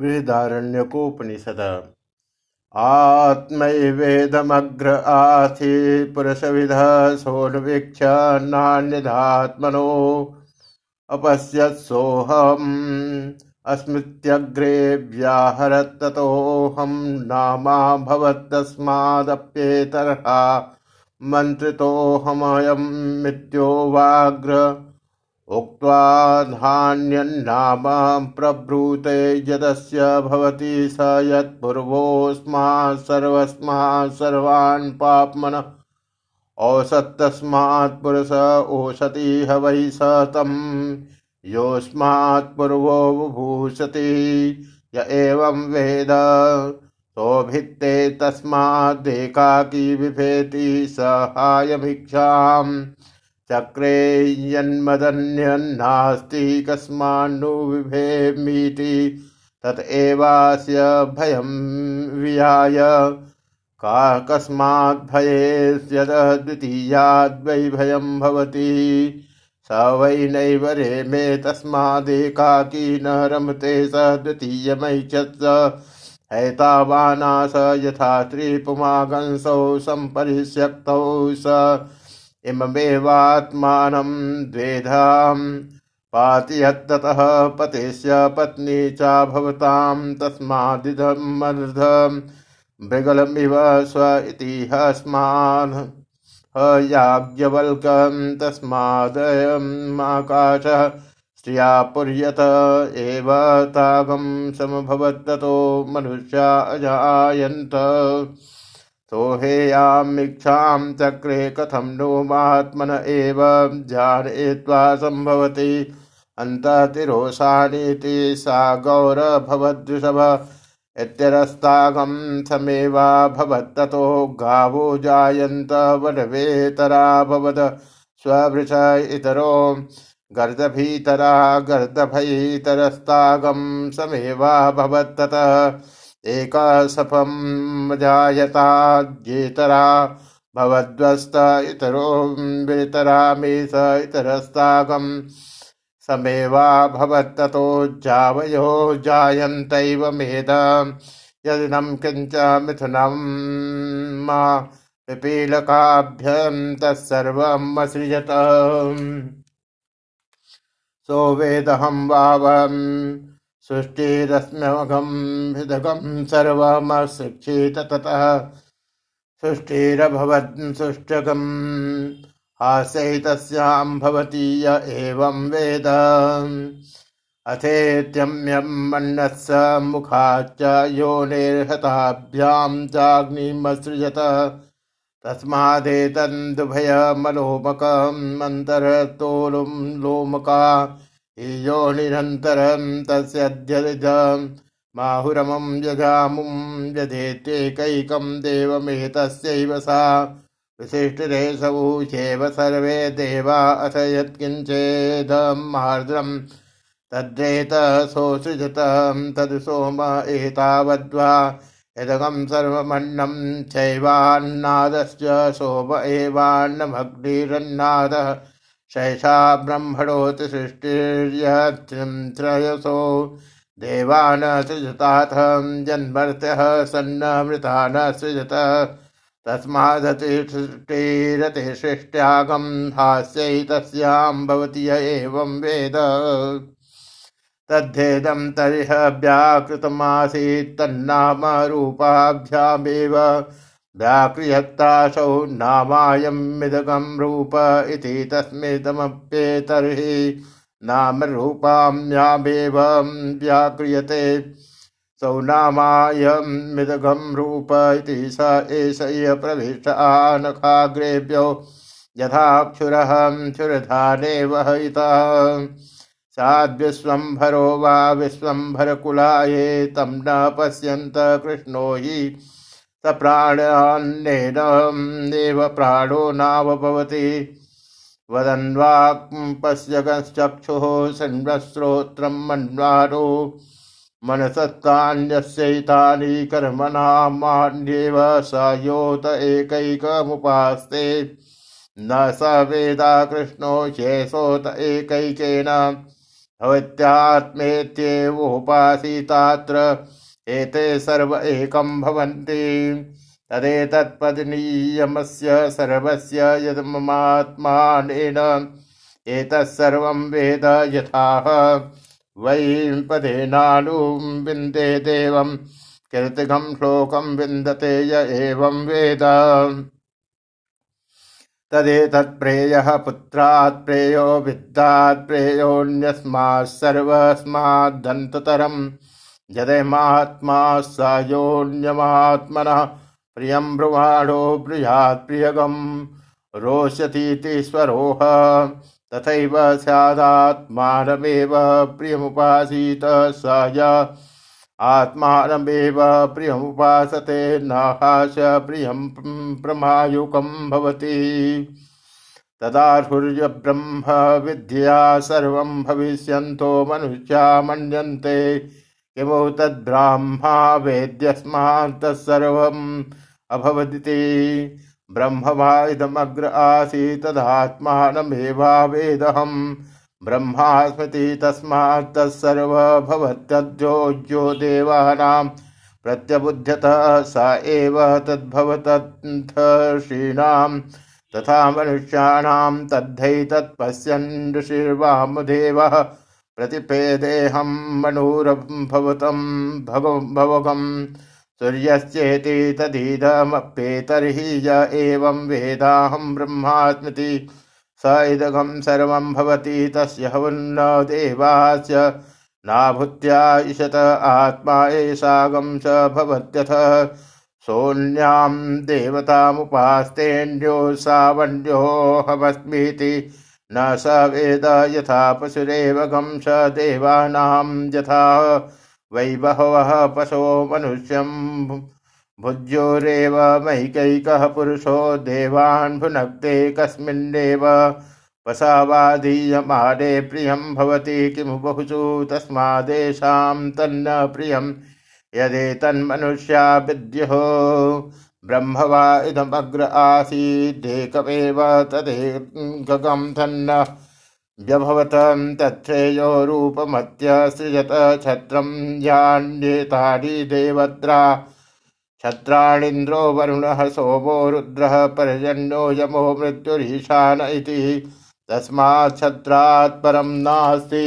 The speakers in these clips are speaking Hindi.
बृहदारण्यकोपनिषद आत्मैवेदमग्र आथि पुरुषविधः सोन्वीक्ष नान्यधात्मनो अपश्यत्सोऽहम् अस्मृत्यग्रे व्याहरत्ततोऽहं नामा भवत्तस्मादप्येतर्हा मन्त्रितोऽहमयं मित्योवाग्र उक्त्वा धान्यन्नाम प्रब्रूते यदस्य भवति स यत्पूर्वोऽस्मात् सर्वस्मात् सर्वान् पाप्मनः औसत्तस्मात् पुरुष ओषति ह वै स तं। योऽस्मात् पूर्वो बुभूषति य एवं वेद। सोभित्ते तस्मादेकाकी बिभेति सहायभिक्षाम् चक्रे यन्मदन्यन्नास्ति कस्मान्नु बिभेमीति तत एवास्य भयं विहाय। का कस्मात् भयेस्यद्वितीयाद्वै भयं भवति। स वै नैव रेमे तस्मादेकाकी न रमते स द्वितीयमैच्छत् हैतावानास यथा त्रिपुमागंसौ सम्परिष्यक्तौ स। इममेवात्मानं द्वेधां पाति यत्ततः पतेस्य पत्नी च भवतां तस्मादिदमर्धं मृगलमिव स्व इतिहस्मान् हयाज्ञवल्कं तस्मादयमाकाशः श्रिया पुर्यत मनुष्या अजायन्त सोहेयामीक्षां चक्रे कथं नो महात्मन एव ध्यानयित्वा सम्भवति। अन्ततिरोषानीति सा गौरभवद्विषभ। इत्यरस्तागं समेवा भवत्ततो गावो जायन्त वनवेतरा भवद। स्वभृश इतरो गर्दभीतरा गर्दभैतरस्तागं समेवा भवत्ततः एकसफं जायताद्येतरा भवद्वस्त इतरो वितरा मे स इतरस्तागं। समेवा भवत्ततो जावयो जायन्तैव मेद। यदिनं किञ्च मिथुनं मा पिपीलकाभ्यं असृजत सोवेदहं वावम् सृष्टिरस्म्यघं हृदगं सर्वमशिक्षित ततः। सृष्टिरभवत् सुष्ठगम् हास्यैतस्यां भवति य एवं वेद। अथेत्यम्यं मन्नस्य मुखाच्च योनिर्हताभ्यां चाग्निमसृजत। तस्मादेतन्दुभयमलोमकम् अन्तरतोलुं लोमका योनिरन्तरं तस्यध्यजम् माहुरमं यजामुं यधेत्येकैकं देवमेतस्यैव सा। विशिष्टिरेषवूह्येव सर्वे देवा अथ यत्किञ्चेदमार्द्रं तद्रेतसोऽसृजतं तद् सोम एतावद्वा यदगं सर्वमन्नं चैवान्नादश्च सोम एवान्नमग्निरन्नादः शैषा ब्रह्मणोति सृष्टिर्यत्रयसो देवान सृजताथ, जन्मर्त्यः सन्नमृता न सृजत। तस्मादतिसृष्टिरति सृष्ट्यागं हास्यैतस्यां भवति य एवं वेद। तद्धेदं तर्ह व्याकृतमासीत् तन्नाम रूपाभ्यामेव। व्याक्रियत्तासौ नामायमिदगं रूप इति तस्मिदमप्येतर्हि नामरूपाम्यामेवं व्याक्रियते। सौ नामायमिदगं रूप इति स एष इह प्रविष्ट आनखाग्रेभ्यो यथाक्षुरः क्षुरधाने वहितः साद्विश्वम्भरो वा विश्वम्भरकुलाये तं न पश्यन्त कृष्णो हि स प्राणान्नेन एव प्राणो नावभवति वदन्वाक्पश्यगश्चक्षुः शृण्वश्रोत्रं मन्वानो। मनसत्तान्यस्यैतानि कर्मणामान्येव स योत एकैकमुपास्ते। न स वेदा कृष्णो शेषोत एकैकेन। भवत्यात्मेत्येवोपासितात्र एते सर्व एकं भवन्ति। तदेतत्पदनीयमस्य सर्वस्य यदमात्मानेन एतत्सर्वं वेद यथाह। वै पदेनानुं विन्दे देवं कीर्तिगं श्लोकं विन्दते य एवं वेद। तदेतत्प्रेयः पुत्रात् प्रेयो विद्यात् प्रेयोऽन्यस्मात् सर्वस्माद्धन्ततरम् यदेमात्मा स योऽन्यमात्मनः प्रियं ब्रुवाणो ब्रूयात् प्रियगम् रोष्यतीति स्वरोह तथैव स्यादात्मानमेव प्रियमुपासीत स य। आत्मानमेव प्रियमुपासते नाहास प्रियं प्रमायुकं भवति। तदाहुर्यब्रह्म विद्या सर्वं भविष्यन्तो मनुष्या मन्यन्ते किमु तद्ब्राह्मा वेद्यस्मात् तत्सर्वम् अभवदिति। ब्रह्मवा इदमग्र आसीत् तदात्मानमेवा वेदहं ब्रह्मास्मति तस्मात् तत्सर्व अभवत्तद्योज्यो देवानां प्रत्यबुध्यतः स एव तद्भवतन्थषीणां तथा मनुष्याणां तद्धैतत्पश्यन्तु शिवामदेवः प्रतिपेदेहं मनोरभवतं भवगम् सूर्यश्चेति तदिदमप्येतर्हि य एवं वेदाहं ब्रह्मास्मृति। स इदगं सर्वं भवति तस्य हवन्न देवास्य। नाभूत्या इशत आत्मा एषागं स भवत्यथ। सोऽन्यां देवतामुपास्तेऽन्यो सावण्यो हवस्मीति। न स वेद यथा पशुरेव गं स देवानां यथा। वै बहवः पशो मनुष्यं भुज्योरेव मैकैकः पुरुषो देवान् भुनक्ते कस्मिन्नेव। पशावादीयमाने प्रियं भवति किमु बहुषु तस्मादेषां तन्न प्रियं। यदेतन्मनुष्या विद्युः। ब्रह्म वा इदमग्र आसीदेकमेव तदेकगं तन्न। व्यभवतं तच्छ्रेयो रूपमत्यसृजत छत्रं यान्येतानि देवद्रा। छत्राणीन्द्रो वरुणः सोमो रुद्रः पर्जन्यो यमो मृत्युरीशान इति। तस्मात् छत्रात् परं नास्ति।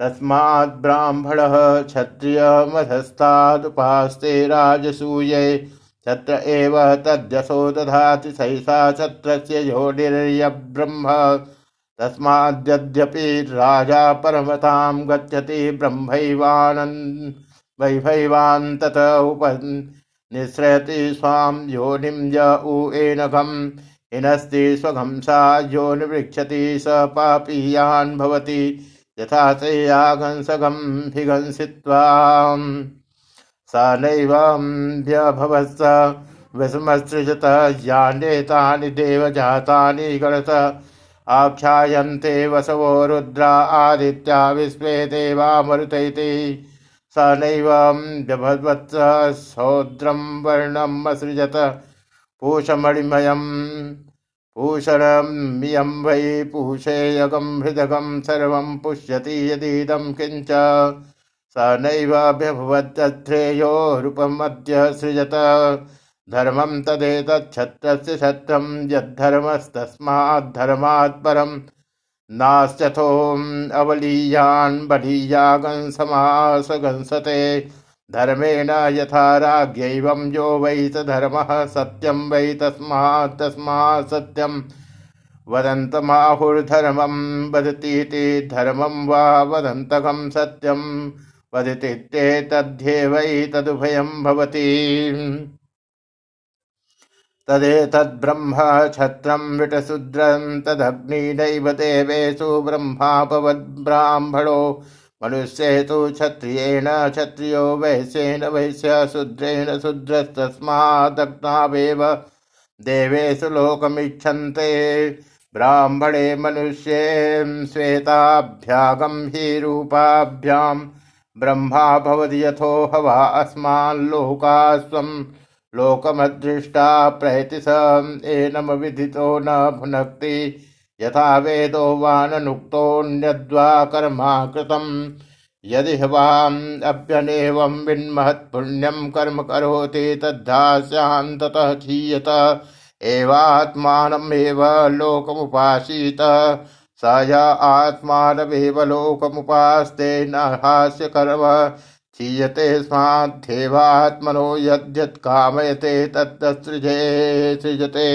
तस्मात् ब्राह्मणः क्षत्रियमधस्तादुपास्ते राजसूये छत्र एव तद्यशो दधाति सैषा छत्रस्य योनिर्यब्रह्म। तस्माद्यद्यपि राजा परमतां गच्छति ब्रह्मैवानन् वैभैवान्तत उपनिःसृति स्वां योनिं य उ एनघं हिनस्ति स्वघं सा योनिवृक्षति स पापीयान् भवति। यथा तेयागंसगं भिगंसित्वा स नैवभवत्स विस्मसृजत यान्येतानि देवजातानि गणत। आख्यायन्ते वसवो रुद्रा आदित्या विश्वे देवा मरुतैति स नैवभवत्स सौद्रं वर्णम् असृजत। पूषमणिमयम् पूषणमियं वै पूषेयगं हृदगं सर्वं पुष्यति यदीदं किञ्च। स नैवाभ्यभवत्तश्रेयो रूपमद्य सृजत। धर्मं तदेतच्छत्रस्य छत्रं यद्धर्मस्तस्माद्धर्मात् परम्। नाश्चथोऽवलीयान् बलीयागंसमासगंसते धर्मेण यथा राज्ञैवं यो वै स धर्मः सत्यं वै तस्मात् तस्मात् सत्यं वदन्तमाहुर्धर्मं वदतीति धर्मं वा वदन्तकं सत्यं वदतीत्येतद्ध्येवै तदुभयं भवति तदेतद्ब्रह्म क्षत्रं विटशूद्रं मनुष्ये तु क्षत्रियेण क्षत्रियो वैश्येन वैश्य शूद्रेण शूद्रस्तस्मादग्नावेव। देवेषु लोकमिच्छन्ते। ब्राह्मणे मनुष्ये श्वेताभ्यागं ब्रह्मा भवद यथो हवा अस्मान् लोकास्त्वम् लोकमदृष्टा प्रहति स एनम न भुनक्ति, यथा वेदो वाननुक्तोऽन्यद्वा कर्मा कृतम् यदि वाप्यनेवं विन्महत्पुण्यं कर्म करोति, तद्धास्यान्ततः क्षीयत, एवात्मानमेव लोकमुपासीत स य आत्मानमेव न हास्य कर्म क्षीयते स्माद्धेवात्मनो यद्यत् कामयते तत्तत्सृजे सृजते।